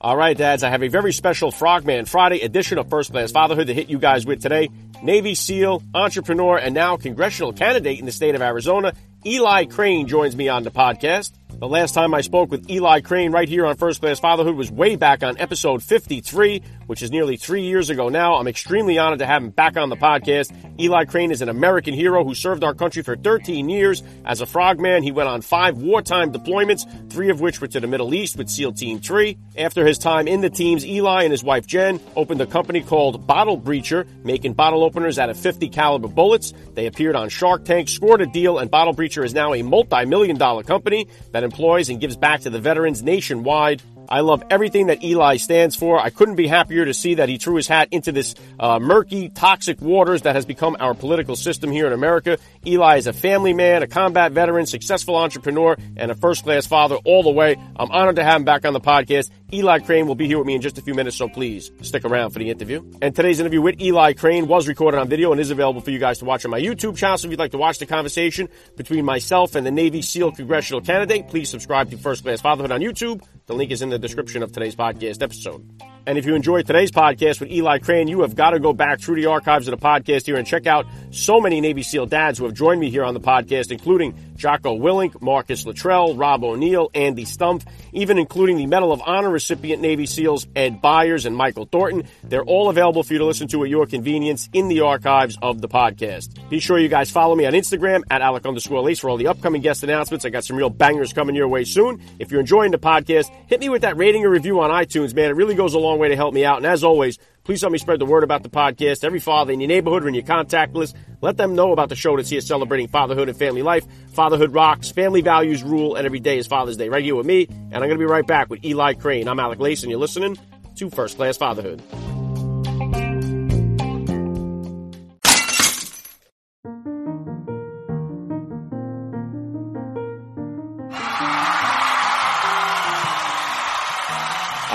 All right, dads, I have a very special Frogman Friday edition of First Class Fatherhood to hit you guys with today. Navy SEAL, entrepreneur, and now congressional candidate in the state of Arizona, Eli Crane joins me on the podcast. The last time I spoke with Eli Crane right here on First Class Fatherhood was way back on episode 53, which is nearly three years ago now. I'm extremely honored to have him back on the podcast. Eli Crane is an American hero who served our country for 13 years as a frogman. He went on five wartime deployments, three of which were to the Middle East with SEAL Team 3. After his time in the teams, Eli and his wife Jen opened a company called Bottle Breacher, making bottle openers out of 50 caliber bullets. They appeared on Shark Tank, scored a deal, and Bottle Breacher is now a multi-million dollar company that employs and gives back to the veterans nationwide. I love everything that Eli stands for. I couldn't be happier to see that he threw his hat into this uh, murky, toxic waters that has become our political system here in America. Eli is a family man, a combat veteran, successful entrepreneur, and a first class father all the way. I'm honored to have him back on the podcast. Eli Crane will be here with me in just a few minutes, so please stick around for the interview. And today's interview with Eli Crane was recorded on video and is available for you guys to watch on my YouTube channel. So if you'd like to watch the conversation between myself and the Navy SEAL congressional candidate, please subscribe to First Class Fatherhood on YouTube. The link is in the description of today's podcast episode. And if you enjoyed today's podcast with Eli Crane, you have got to go back through the archives of the podcast here and check out so many Navy SEAL dads who have joined me here on the podcast, including Jocko Willink, Marcus Luttrell, Rob O'Neill, Andy Stumpf, even including the Medal of Honor recipient Navy SEALs Ed Byers and Michael Thornton. They're all available for you to listen to at your convenience in the archives of the podcast. Be sure you guys follow me on Instagram at Alec underscore Lace for all the upcoming guest announcements. I got some real bangers coming your way soon. If you're enjoying the podcast, hit me with that rating or review on iTunes, man. It really goes a long way to help me out. And as always, please help me spread the word about the podcast. Every father in your neighborhood or in your contact list, let them know about the show that's here celebrating fatherhood and family life. Fatherhood rocks, family values rule, and every day is Father's Day. Right here with me, and I'm going to be right back with Eli Crane. I'm Alec Lace, and you're listening to First Class Fatherhood.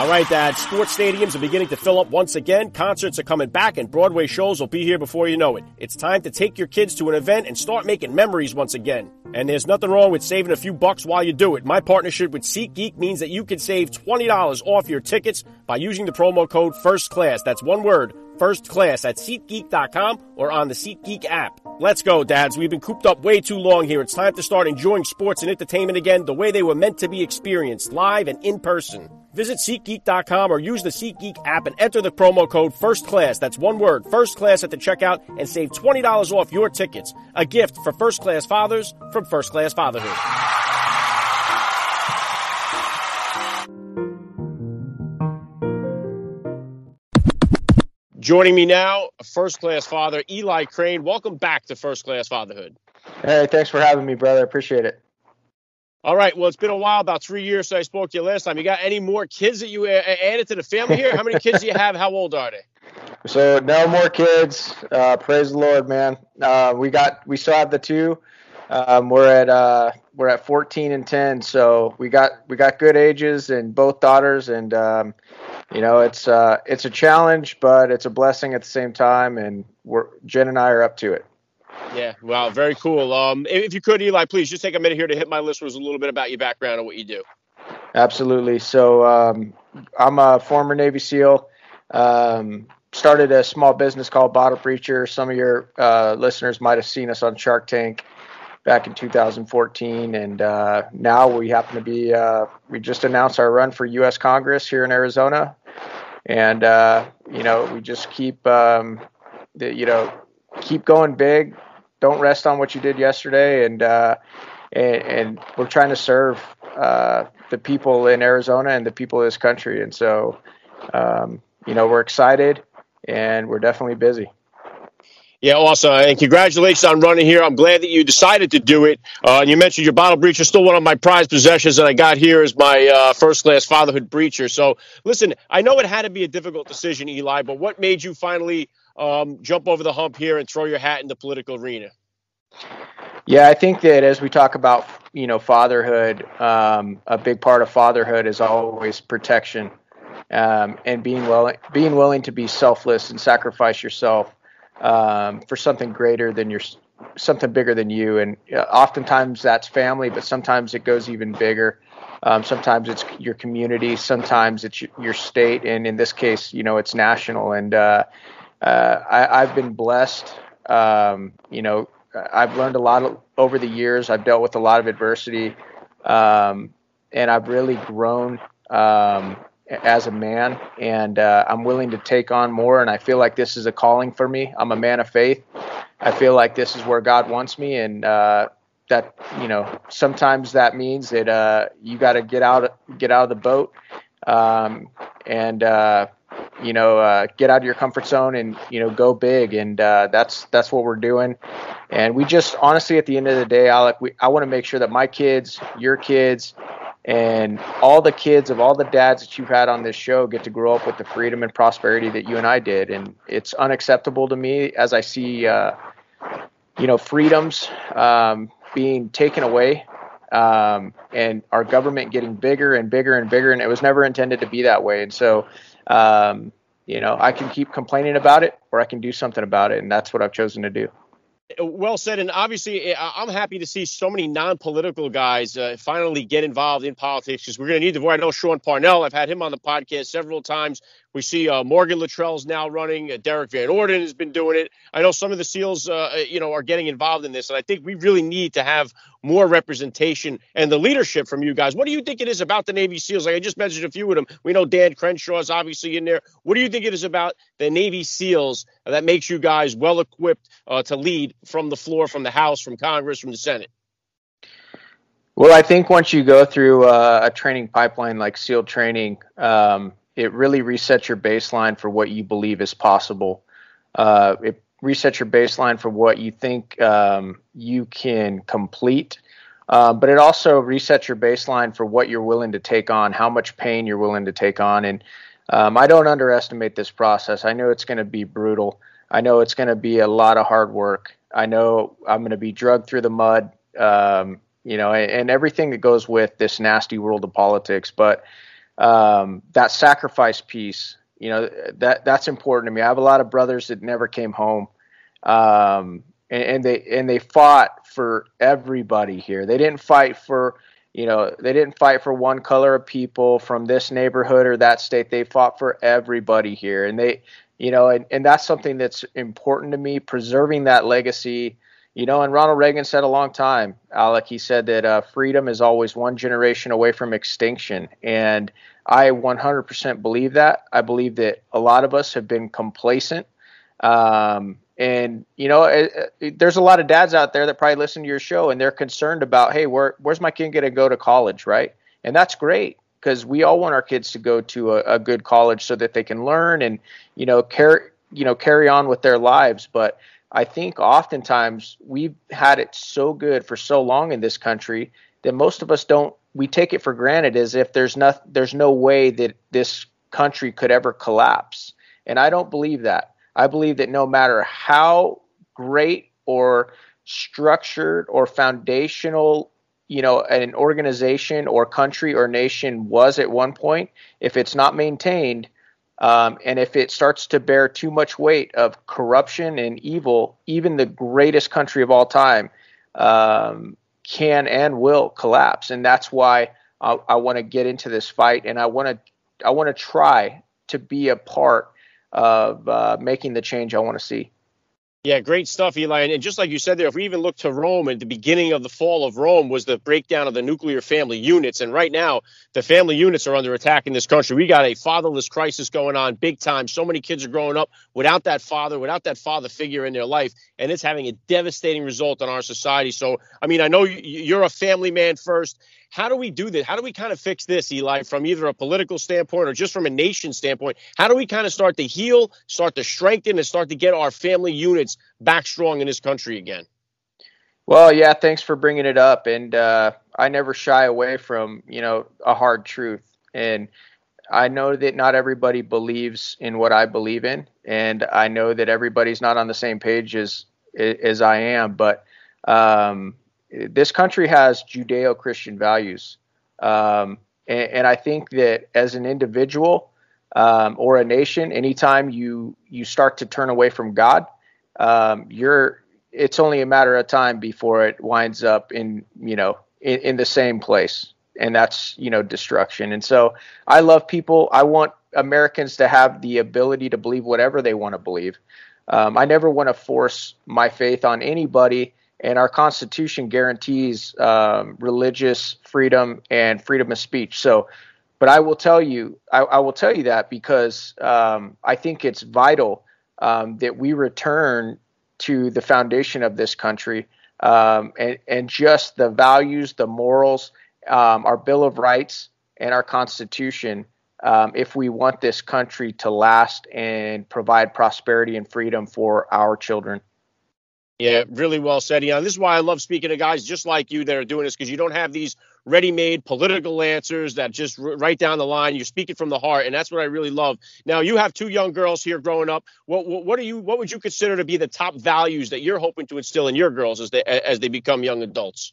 All right, Dad. Sports stadiums are beginning to fill up once again. Concerts are coming back, and Broadway shows will be here before you know it. It's time to take your kids to an event and start making memories once again. And there's nothing wrong with saving a few bucks while you do it. My partnership with SeatGeek means that you can save $20 off your tickets by using the promo code FIRST CLASS. That's one word, first class at SeatGeek.com or on the SeatGeek app. Let's go, dads. We've been cooped up way too long here. It's time to start enjoying sports and entertainment again the way they were meant to be experienced, live and in person. Visit SeatGeek.com or use the SeatGeek app and enter the promo code First Class. That's one word, First Class at the checkout, and save $20 off your tickets. A gift for first class fathers from First Class Fatherhood. Joining me now, first class father Eli Crane. Welcome back to First Class Fatherhood. Hey, thanks for having me, brother. I appreciate it. All right. Well, it's been a while, about three years since I spoke to you last time. You got any more kids that you added to the family here? How many kids do you have? How old are they? So no more kids. Uh, praise the Lord, man. Uh, we got we still have the two. Um, we're at uh, we're at 14 and 10, so we got we got good ages and both daughters, and um, you know it's uh, it's a challenge, but it's a blessing at the same time, and we're Jen and I are up to it. Yeah, wow, very cool. Um, if you could, Eli, please just take a minute here to hit my listeners a little bit about your background and what you do. Absolutely. So um, I'm a former Navy SEAL. Um, started a small business called Bottle Breacher. Some of your uh, listeners might have seen us on Shark Tank back in 2014, and uh, now we happen to be. Uh, we just announced our run for U.S. Congress here in Arizona, and uh, you know we just keep um, the you know keep going big. Don't rest on what you did yesterday, and uh, and, and, we're trying to serve uh, the people in Arizona and the people of this country, and so um, you know we're excited and we're definitely busy. Yeah, awesome. And congratulations on running here. I'm glad that you decided to do it. Uh, and you mentioned your bottle breacher, still one of my prized possessions that I got here is my uh, first class fatherhood breacher. So, listen, I know it had to be a difficult decision, Eli, but what made you finally um, jump over the hump here and throw your hat in the political arena? Yeah, I think that as we talk about, you know, fatherhood, um, a big part of fatherhood is always protection um, and being willing, being willing to be selfless and sacrifice yourself um, for something greater than your something bigger than you. And uh, oftentimes that's family, but sometimes it goes even bigger. Um, sometimes it's your community, sometimes it's your, your, state, and in this case, you know, it's national. And uh, uh, I, have been blessed. Um, you know, I've learned a lot of, over the years. I've dealt with a lot of adversity, um, and I've really grown um, as a man, and uh, I'm willing to take on more. And I feel like this is a calling for me. I'm a man of faith. I feel like this is where God wants me, and uh, that you know sometimes that means that uh, you got to get out get out of the boat um, and uh, you know uh, get out of your comfort zone and you know go big. And uh, that's that's what we're doing. And we just honestly, at the end of the day, Alec, we, I want to make sure that my kids, your kids, and all the kids of all the dads that you've had on this show get to grow up with the freedom and prosperity that you and I did. And it's unacceptable to me as I see, uh, you know, freedoms um, being taken away um, and our government getting bigger and bigger and bigger. And it was never intended to be that way. And so, um, you know, I can keep complaining about it or I can do something about it. And that's what I've chosen to do. Well said, and obviously, eh, I'm happy to see so many non-political guys uh, finally get involved in politics because we're going to need the voice. I know Sean Parnell; I've had him on the podcast several times. We see uh, Morgan Luttrell's now running. Uh, Derrick Van Orden has been doing it. I know some of the SEALs, uh, uh, you know, are getting involved in this, and I think we really need to have more representation and the leadership from you guys. What do you think it is about the Navy SEALs? Like I just mentioned a few of them. We know Dan Crenshaw is obviously in there. What do you think it is about the Navy SEALs that makes you guys well equipped uh, to lead from the floor, from the House, from Congress, from the Senate? Well, I think once you go through uh, a training pipeline like SEAL training, um, it really resets your baseline for what you believe is possible. Uh, it resets your baseline for what you think um, you can complete. Uh, but it also resets your baseline for what you're willing to take on, how much pain you're willing to take on. And um, I don't underestimate this process. I know it's going to be brutal. I know it's going to be a lot of hard work. I know I'm going to be drugged through the mud, um, you know, and, and, everything that goes with this nasty world of politics. But um, that sacrifice piece, you know, that that's important to me. I have a lot of brothers that never came home, um, and, and they and they fought for everybody here. They didn't fight for you know they didn't fight for one color of people from this neighborhood or that state they fought for everybody here and they you know and, and that's something that's important to me preserving that legacy you know and ronald reagan said a long time alec he said that uh, freedom is always one generation away from extinction and I 100% believe that. I believe that a lot of us have been complacent. Um, and you know, it, it, there's a lot of dads out there that probably listen to your show and they're concerned about, hey, where, where's my kid going to go to college, right? And that's great because we all want our kids to go to a, a, good college so that they can learn and you know carry you know carry on with their lives. But I think oftentimes we've had it so good for so long in this country that most of us don't we take it for granted as if there's no there's no way that this country could ever collapse. And I don't believe that. I believe that no matter how great or structured or foundational you know an organization or country or nation was at one point if it's not maintained um, and if it starts to bear too much weight of corruption and evil even the greatest country of all time um, can and will collapse, and that's why I, I want to get into this fight, and I want to I want to try to be a part of uh, making the change I want to see. Yeah, great stuff, Eli. And just like you said there, if we even look to Rome at the beginning of the fall of Rome was the breakdown of the nuclear family units. And right now, the family units are under attack in this country. We got a fatherless crisis going on big time. So many kids are growing up without that father, without that father figure in their life. And it's having a devastating result on our society. So, I mean, I know you're a family man first How do we do this? How do we kind of fix this, Eli, from either a political standpoint or just from a nation standpoint? How do we kind of start to heal, start to strengthen, and start to get our family units back strong in this country again? Well, yeah, thanks for bringing it up. And uh, I never shy away from, you know, a hard truth. And I know that not everybody believes in what I believe in, and I know that everybody's not on the same page as as I am. But um, this country has Judeo-Christian values, um, and, and, I think that as an individual um, or a nation, anytime you you start to turn away from God, um, you're it's only a matter of time before it winds up in you know in, in the same place. And that's you know destruction. And so i love people. I want americans to have the ability to believe whatever they want to believe. Um, i never want to force my faith on anybody and our constitution guarantees um, religious freedom and freedom of speech so but i will tell you i, I will tell you that because um, i think it's vital um, that we return to the foundation of this country um, and, and just the values the morals um, our Bill of Rights and our Constitution um, if we want this country to last and provide prosperity and freedom for our children. Yeah, really well said, Ian. This is why I love speaking to guys just like you that are doing this because you don't have these ready-made political answers that just r- right down the line. You're speaking from the heart, and that's what I really love. Now, you have two young girls here growing up. What, what, what are you? What would you consider to be the top values that you're hoping to instill in your girls as they as they become young adults?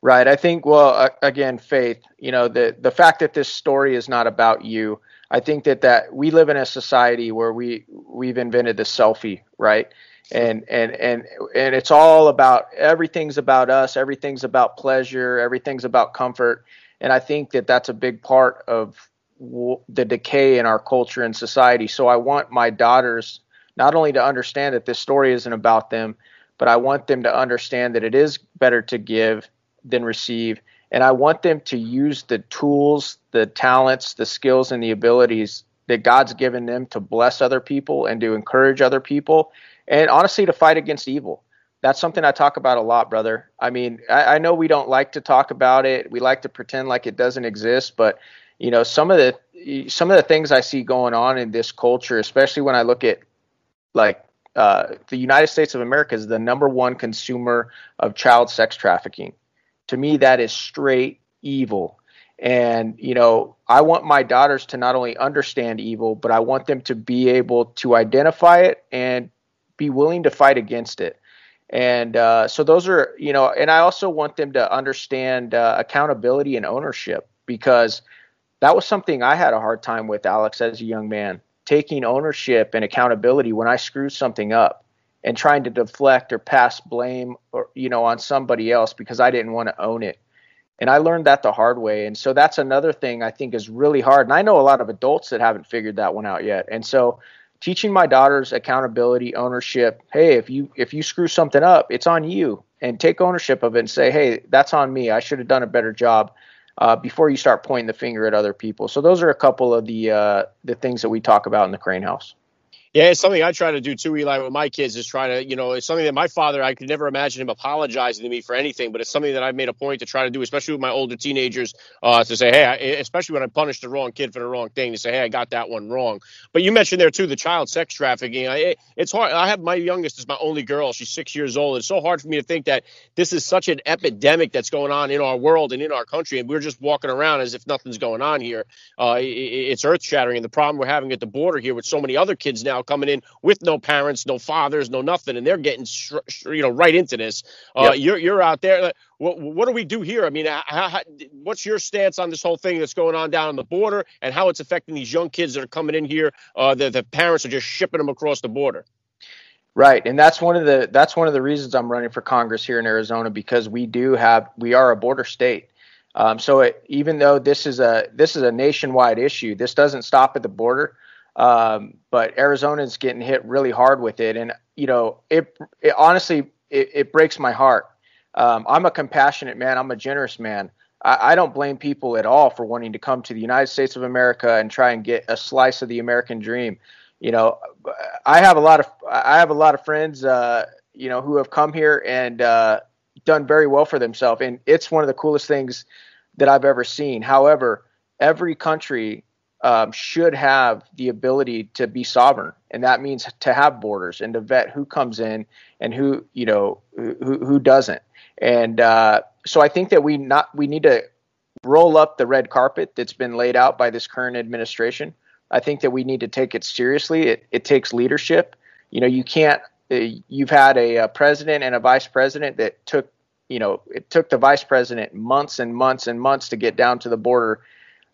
Right. I think, well, again, faith, you know, the, the fact that this story is not about you, I think that, that we live in a society where we, we've invented the selfie, right? And, and, and, and it's all about, everything's about us. Everything's about pleasure. Everything's about comfort. And I think that that's a big part of the decay in our culture and society. So I want my daughters not only to understand that this story isn't about them, but I want them to understand that it is better to give than receive. And I want them to use the tools, the talents, the skills, and the abilities that God's given them to bless other people and to encourage other people, and honestly, to fight against evil. That's something I talk about a lot, brother. I mean, I, I know we don't like to talk about it. We like to pretend like it doesn't exist, but you know, some of the some of the things I see going on in this culture, especially when I look at like uh, the United States of America is the number one consumer of child sex trafficking to me that is straight evil and you know i want my daughters to not only understand evil but i want them to be able to identify it and be willing to fight against it and uh, so those are you know and i also want them to understand uh, accountability and ownership because that was something i had a hard time with alex as a young man taking ownership and accountability when i screwed something up and trying to deflect or pass blame or you know on somebody else because I didn't want to own it. And I learned that the hard way. And so that's another thing I think is really hard. And I know a lot of adults that haven't figured that one out yet. And so teaching my daughters accountability, ownership, hey, if you if you screw something up, it's on you and take ownership of it and say, "Hey, that's on me. I should have done a better job." Uh, before you start pointing the finger at other people. So those are a couple of the uh, the things that we talk about in the Crane House. Yeah, it's something I try to do too, Eli, with my kids is try to, you know, it's something that my father, I could never imagine him apologizing to me for anything, but it's something that I've made a point to try to do, especially with my older teenagers, uh, to say, hey, I, especially when I punish the wrong kid for the wrong thing, to say, hey, I got that one wrong. But you mentioned there too the child sex trafficking. I, it's hard. I have my youngest is my only girl. She's six years old. It's so hard for me to think that this is such an epidemic that's going on in our world and in our country, and we're just walking around as if nothing's going on here. Uh, it, it's earth shattering. And the problem we're having at the border here with so many other kids now coming in with no parents, no fathers, no nothing, and they're getting you know right into this. Uh, yep. You're you're out there. What, what do we do here? I mean, how, how, what's your stance on this whole thing that's going on down on the border and how it's affecting these young kids that are coming in here? Uh, the, the parents are just shipping them across the border. Right, and that's one of the that's one of the reasons I'm running for Congress here in Arizona because we do have we are a border state. Um, so it, even though this is a this is a nationwide issue, this doesn't stop at the border. Um, but Arizona's getting hit really hard with it, and you know, it, it honestly it, it, breaks my heart. Um, I'm a compassionate man. I'm a generous man. I, I, don't blame people at all for wanting to come to the United States of America and try and get a slice of the American dream. You know, I have a lot of I have a lot of friends, uh, you know, who have come here and uh, done very well for themselves, and it's one of the coolest things that I've ever seen. However, every country um, should have the ability to be sovereign, and that means to have borders and to vet who comes in and who you know who who doesn't. And uh, so I think that we not we need to roll up the red carpet that's been laid out by this current administration. I think that we need to take it seriously. It, it takes leadership. You know, you can't. Uh, you've had a, a president and a vice president that took you know, it took the vice president months and months and months to get down to the border.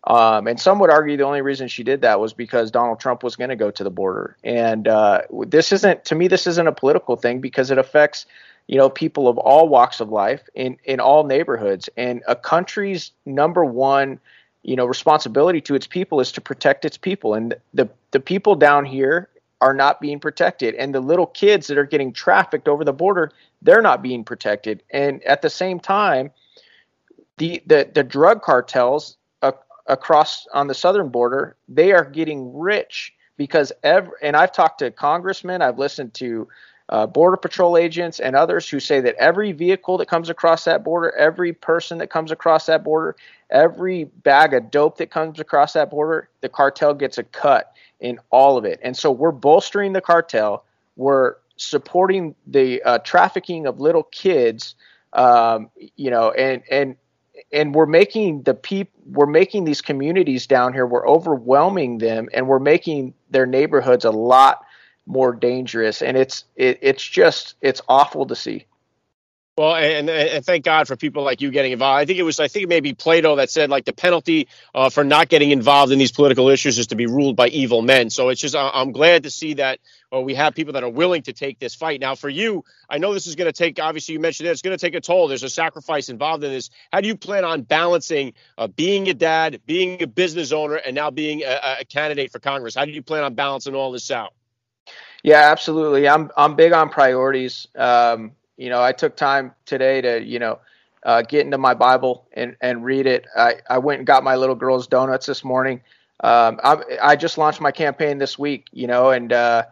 Um, and some would argue the only reason she did that was because Donald Trump was going to go to the border. And uh, this isn't, to me, this isn't a political thing because it affects, you know, people of all walks of life in in all neighborhoods. And a country's number one, you know, responsibility to its people is to protect its people. And the the people down here are not being protected and the little kids that are getting trafficked over the border they're not being protected and at the same time the the, the drug cartels across on the southern border they are getting rich because every and I've talked to congressmen I've listened to uh, border patrol agents and others who say that every vehicle that comes across that border, every person that comes across that border, every bag of dope that comes across that border, the cartel gets a cut in all of it. And so we're bolstering the cartel. We're supporting the uh, trafficking of little kids, um, you know, and and and we're making the peop we're making these communities down here. We're overwhelming them, and we're making their neighborhoods a lot more dangerous. And it's it, it's just it's awful to see. Well, and, and thank God for people like you getting involved. I think it was, I think maybe Plato that said like the penalty uh, for not getting involved in these political issues is to be ruled by evil men. So it's just, I'm glad to see that well, we have people that are willing to take this fight. Now, for you, I know this is going to take, obviously, you mentioned it, it's going to take a toll. There's a sacrifice involved in this. How do you plan on balancing uh, being a dad, being a business owner, and now being a, a candidate for Congress? How do you plan on balancing all this out? Yeah, absolutely. I'm I'm big on priorities. Um, you know, I took time today to, you know, uh, get into my Bible and, and read it. I, I went and got my little girl's donuts this morning. Um, I, I just launched my campaign this week, you know, and uh,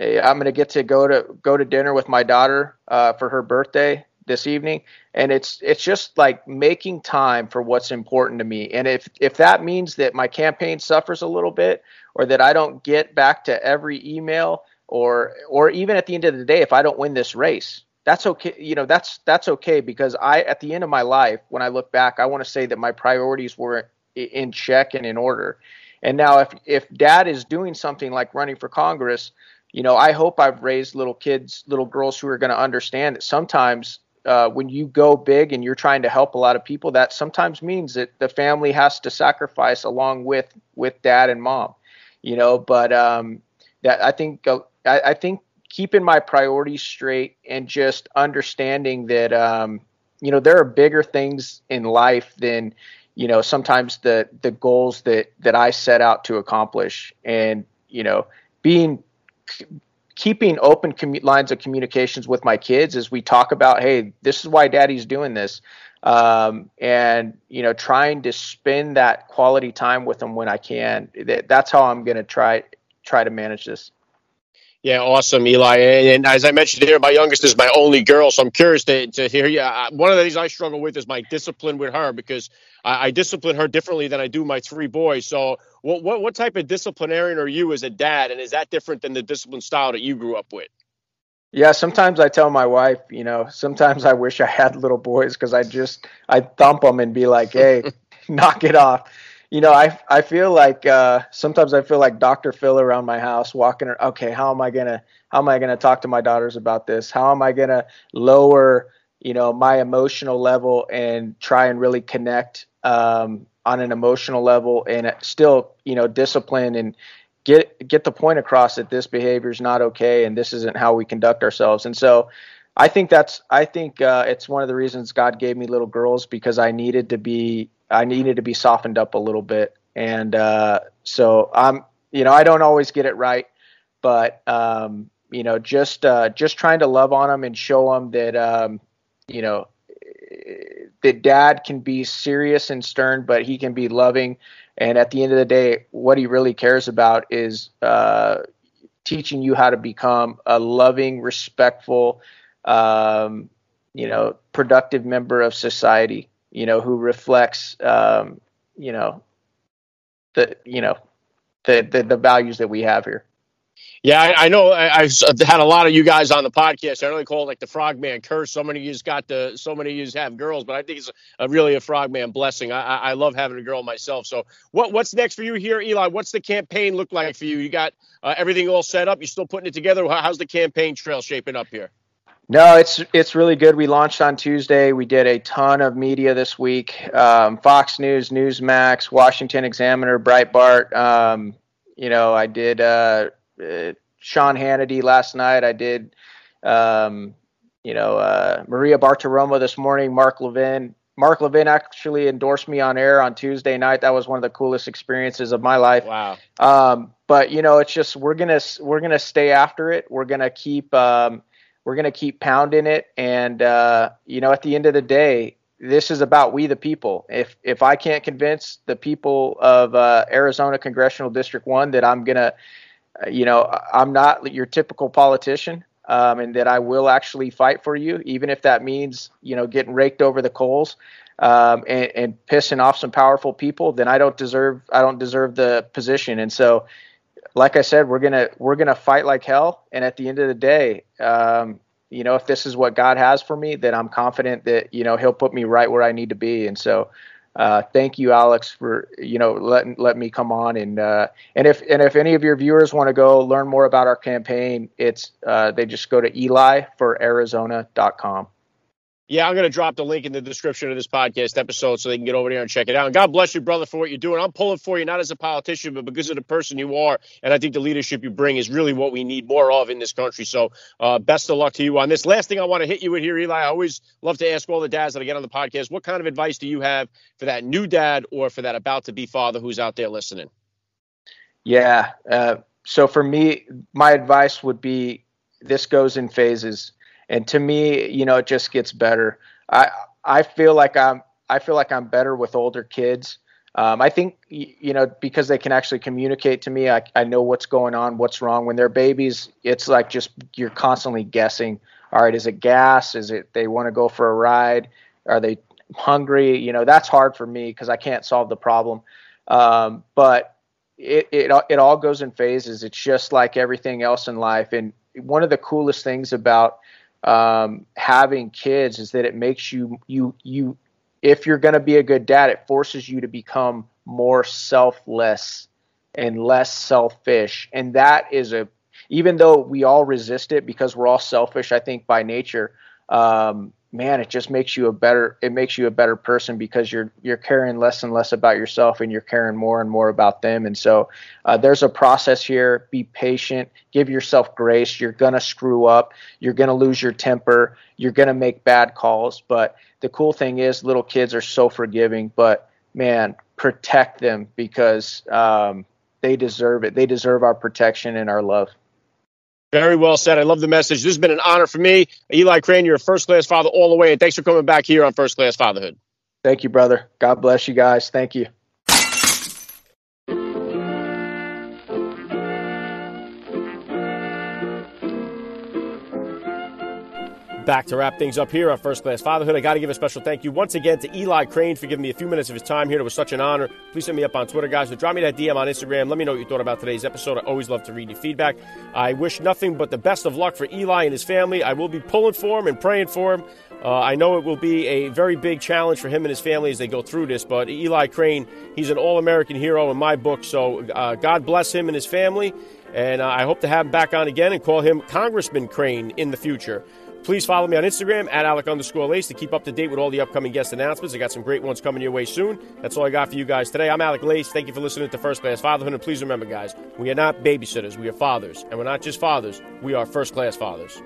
I'm going to get to go to go to dinner with my daughter uh, for her birthday this evening, and it's it's just like making time for what's important to me. And if if that means that my campaign suffers a little bit, or that I don't get back to every email, or or even at the end of the day, if I don't win this race, that's okay you know that's that's okay. Because i at the end of my life when i look back i want to say that my priorities were in check and in order. And now if if dad is doing something like running for congress you know i hope i've raised little kids little girls who are going to understand that sometimes uh, when you go big and you're trying to help a lot of people that sometimes means that the family has to sacrifice along with with dad and mom you know but um that i think uh, I, I think keeping my priorities straight and just understanding that um, you know there are bigger things in life than you know sometimes the the goals that that I set out to accomplish. And you know being keeping open commu- lines of communications with my kids as we talk about hey this is why daddy's doing this um, and you know trying to spend that quality time with them when I can. That, that's how I'm going to try try to manage this yeah, awesome, Eli. And, as I mentioned here, my youngest is my only girl, so I'm curious to, to hear you. One of the things I struggle with is my discipline with her because I, I discipline her differently than I do my three boys. So, what, what what type of disciplinarian are you as a dad, and is that different than the discipline style that you grew up with? Yeah, sometimes I tell my wife, you know, sometimes I wish I had little boys because I just I thump them and be like, "Hey, knock it off." You know, I I feel like uh, sometimes I feel like Dr. Phil around my house, walking. Around, okay, how am I gonna how am I gonna talk to my daughters about this? How am I gonna lower you know my emotional level and try and really connect um, on an emotional level and still you know discipline and get get the point across that this behavior is not okay and this isn't how we conduct ourselves. And so I think that's I think uh, it's one of the reasons God gave me little girls because I needed to be I needed to be softened up a little bit, and uh, so I'm, you know, I don't always get it right, but um, you know, just uh, just trying to love on them and show them that, um, you know, that dad can be serious and stern, but he can be loving, and at the end of the day, what he really cares about is uh, teaching you how to become a loving, respectful, um, you know, productive member of society you know, who reflects, um, you know, the you know, the, the the values that we have here. Yeah, I, I know. I, have had a lot of you guys on the podcast. I only call it like the frogman curse. So many of you got the, so many of you have girls, but I think it's a, a really a frogman blessing. I, I, love having a girl myself. So, what what's next for you here, Eli? What's the campaign look like for you? You got uh, everything all set up. You're still putting it together? How's the campaign trail shaping up here? No, it's it's really good. We launched on Tuesday. We did a ton of media this week: um, Fox News, Newsmax, Washington Examiner, Breitbart. Um, you know, I did. Uh, uh, Sean Hannity last night. I did, um, you know, uh, Maria Bartiromo this morning. Mark Levin. Mark Levin actually endorsed me on air on Tuesday night. That was one of the coolest experiences of my life. Wow. Um, but you know, it's just we're gonna we're gonna stay after it. We're gonna keep we're gonna keep pounding it, and uh, you know, at the end of the day, this is about we the people. If if I can't convince the people of uh, Arizona Congressional District One that I'm gonna uh, you know, I'm not your typical politician, um, and that I will actually fight for you, even if that means, you know, getting raked over the coals um, and, and, pissing off some powerful people. Then I don't deserve I don't deserve the position. And so, like I said, we're gonna we're gonna fight like hell. And at the end of the day, um, you know, if this is what God has for me, then I'm confident that you know He'll put me right where I need to be. And so uh, thank you, Alex, for you know letting let me come on and uh, and if and if any of your viewers want to go learn more about our campaign, it's uh, they just go to Eli for Arizona.com. Yeah, I'm going to drop the link in the description of this podcast episode so they can get over there and check it out. And God bless you, brother, for what you're doing. I'm pulling for you, not as a politician, but because of the person you are. And I think the leadership you bring is really what we need more of in this country. So uh, best of luck to you on this. Last thing I want to hit you with here, Eli, I always love to ask all the dads that I get on the podcast, what kind of advice do you have for that new dad or for that about to be father who's out there listening? Yeah. Uh, so for me, my advice would be this goes in phases and to me, you know, it just gets better. I I feel like I'm I feel like I'm better with older kids. Um, I think you know because they can actually communicate to me. I, I know what's going on, what's wrong. When they're babies, it's like just you're constantly guessing. All right, is it gas? Is it they want to go for a ride? Are they hungry? You know that's hard for me because I can't solve the problem. Um, but it, it it all goes in phases. It's just like everything else in life. And one of the coolest things about um, having kids is that it makes you you you if you're going to be a good dad, it forces you to become more selfless and less selfish, and that is a even though we all resist it because we're all selfish, I think by nature, um, man, it just makes you a better it makes you a better person because you're you're caring less and less about yourself and you're caring more and more about them. And so uh, there's a process here. Be patient. Give yourself grace. You're gonna screw up. You're gonna lose your temper. You're gonna make bad calls. But the cool thing is, little kids are so forgiving. But man, protect them because um, they deserve it. They deserve our protection and our love. Very well said. I love the message. This has been an honor for me. Eli Crane, you're a first class father all the way. And thanks for coming back here on First Class Fatherhood. Thank you, brother. God bless you guys. Thank you. Back to wrap things up here on First Class Fatherhood. I got to give a special thank you once again to Eli Crane for giving me a few minutes of his time here. It was such an honor. Please send me up on Twitter, guys, or drop me that DM on Instagram. Let me know what you thought about today's episode. I always love to read your feedback. I wish nothing but the best of luck for Eli and his family. I will be pulling for him and praying for him. Uh, I know it will be a very big challenge for him and his family as they go through this, but Eli Crane, he's an all American hero in my book. So uh, God bless him and his family. And uh, I hope to have him back on again and call him Congressman Crane in the future. Please follow me on Instagram at Alec underscore Lace to keep up to date with all the upcoming guest announcements. I got some great ones coming your way soon. That's all I got for you guys today. I'm Alec Lace. Thank you for listening to First Class Fatherhood. And please remember, guys, we are not babysitters. We are fathers. And we're not just fathers, we are first class fathers.